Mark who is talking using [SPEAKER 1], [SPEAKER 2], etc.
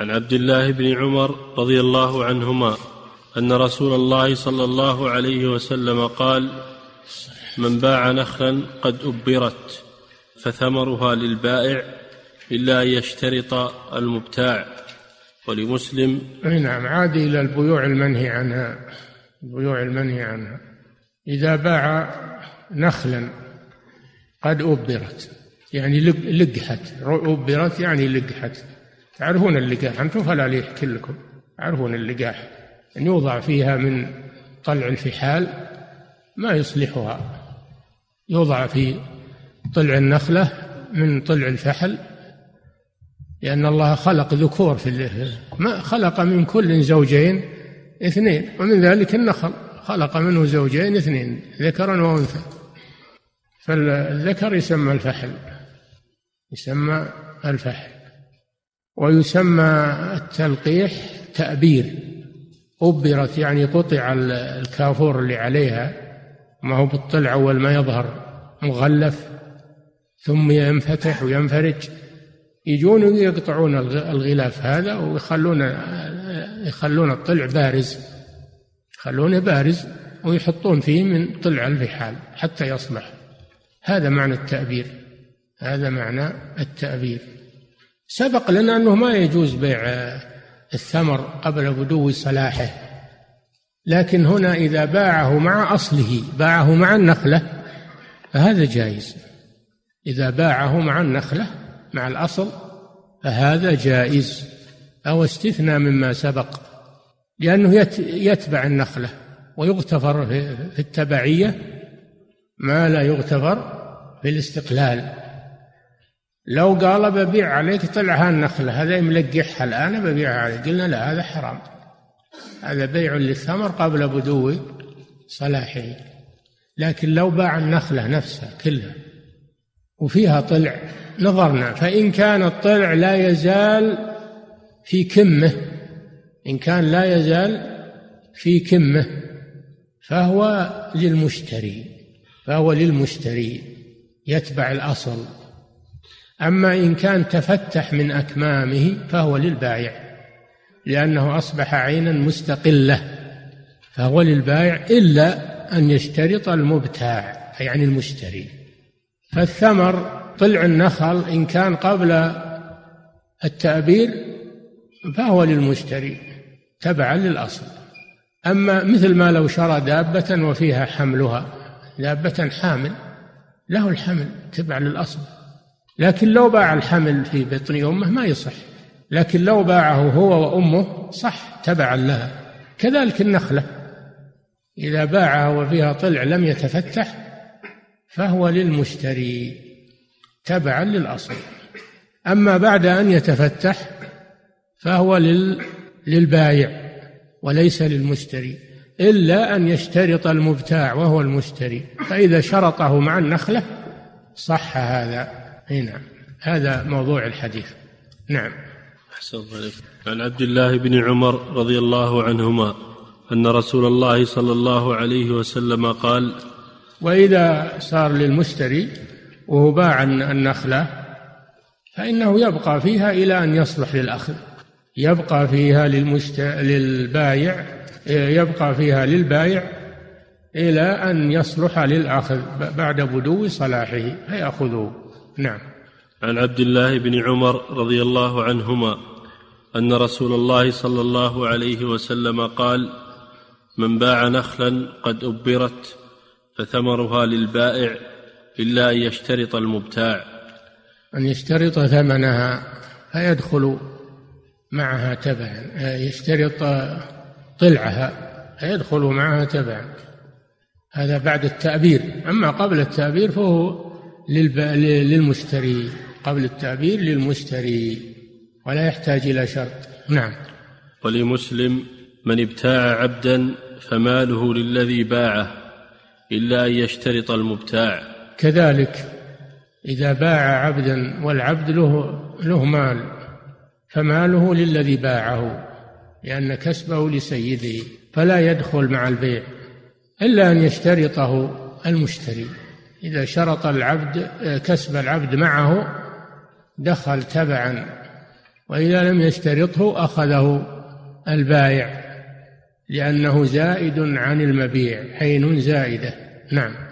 [SPEAKER 1] عن عبد الله بن عمر رضي الله عنهما أن رسول الله صلى الله عليه وسلم قال من باع نخلا قد أبرت فثمرها للبائع إلا أن يشترط المبتاع. ولمسلم
[SPEAKER 2] نعم عاد إلى البيوع المنهي عنها البيوع المنهي عنها. إذا باع نخلا قد أبرت يعني لقحت أبرت يعني لقحت. تعرفون اللقاح؟ أنتم فلا لي يحكي لكم تعرفون اللقاح. أن يوضع فيها من طلع الفحال ما يصلحها. يوضع في طلع النخلة من طلع الفحل لأن الله خلق ذكور في ما خلق من كل زوجين اثنين ومن ذلك النخل. خلق منه زوجين اثنين ذكرا وأنثى. فالذكر يسمى الفحل. يسمى الفحل. ويسمى التلقيح تأبير. أبرت يعني قطع الكافور اللي عليها ما هو بالطلع أول ما يظهر مغلف ثم ينفتح وينفرج. يجون ويقطعون الغلاف هذا ويخلون يخلون الطلع بارز. يخلونه بارز ويحطون فيه من طلع الفحال حتى يصلح هذا معنى التأبير. هذا معنى التأبير. سبق لنا أنه ما يجوز بيع الثمر قبل بدو صلاحه لكن هنا إذا باعه مع أصله باعه مع النخلة فهذا جائز. إذا باعه مع النخلة مع الأصل فهذا جائز أو استثنى مما سبق لأنه يتبع النخلة ويغتفر في التبعية ما لا يغتفر في الاستقلال. لو قال ببيع عليك طلع هالنخلة هذا ملقحها الآن ببيعها عليك. قلنا لا هذا حرام. هذا بيع للثمر قبل بدو صلاحه لكن لو باع النخلة نفسها كلها وفيها طلع نظرنا. فإن كان الطلع لا يزال في كمه إن كان لا يزال في كمه فهو للمشتري فهو للمشتري يتبع الأصل. أما إن كان تفتح من أكمامه فهو للبائع لأنه أصبح عينا مستقلة فهو للبائع إلا أن يشترط المبتاع يعني المشتري. فالثمر طلع النخل إن كان قبل التأبير فهو للمشتري تبعا للأصل. أما مثل ما لو شرى دابة وفيها حملها دابة حامل له الحمل تبع للأصل. لكن لو باع الحمل في بطن أمه ما يصح. لكن لو باعه هو وأمه صح تبعا لها. كذلك النخلة. إذا باعها وفيها طلع لم يتفتح فهو للمشتري تبعا للأصل. أما بعد أن يتفتح فهو لل للبايع وليس للمشتري. إلا أن يشترط المبتاع وهو المشتري. فإذا شرطه مع النخلة صح هذا. نعم. هذا موضوع الحديث. نعم.
[SPEAKER 1] أحسن عن عبد الله بن عمر رضي الله عنهما أن رسول الله صلى الله عليه وسلم قال
[SPEAKER 2] وإذا صار للمشتري وهو باع النخلة فإنه يبقى فيها إلى أن يصلح للأخذ. يبقى فيها للمشت... للبايع يبقى فيها للبائع إلى أن يصلح للأخذ بعد بدو صلاحه فيأخذه. نعم.
[SPEAKER 1] عن عبد الله بن عمر رضي الله عنهما أن رسول الله صلى الله عليه وسلم قال من باع نخلا قد أبرت فثمرها للبائع إلا أن يشترط المبتاع.
[SPEAKER 2] أن يشترط ثمنها فيدخل معها تبعا. يشترط طلعها فيدخل معها تبعا. هذا بعد التأبير. أما قبل التأبير فهو للمشتري قبل التأبير للمشتري ولا يحتاج إلى شرط. نعم.
[SPEAKER 1] ولمسلم من ابتاع عبدا فماله للذي باعه إلا أن يشترط المبتاع.
[SPEAKER 2] كذلك إذا باع عبدا والعبد له له مال فماله للذي باعه لأن كسبه لسيده فلا يدخل مع البيع إلا أن يشترطه المشتري. إذا شرط العبد كسب العبد معه دخل تبعا وإذا لم يشترطه أخذه البائع لأنه زائد عن المبيع حين زائدة. نعم.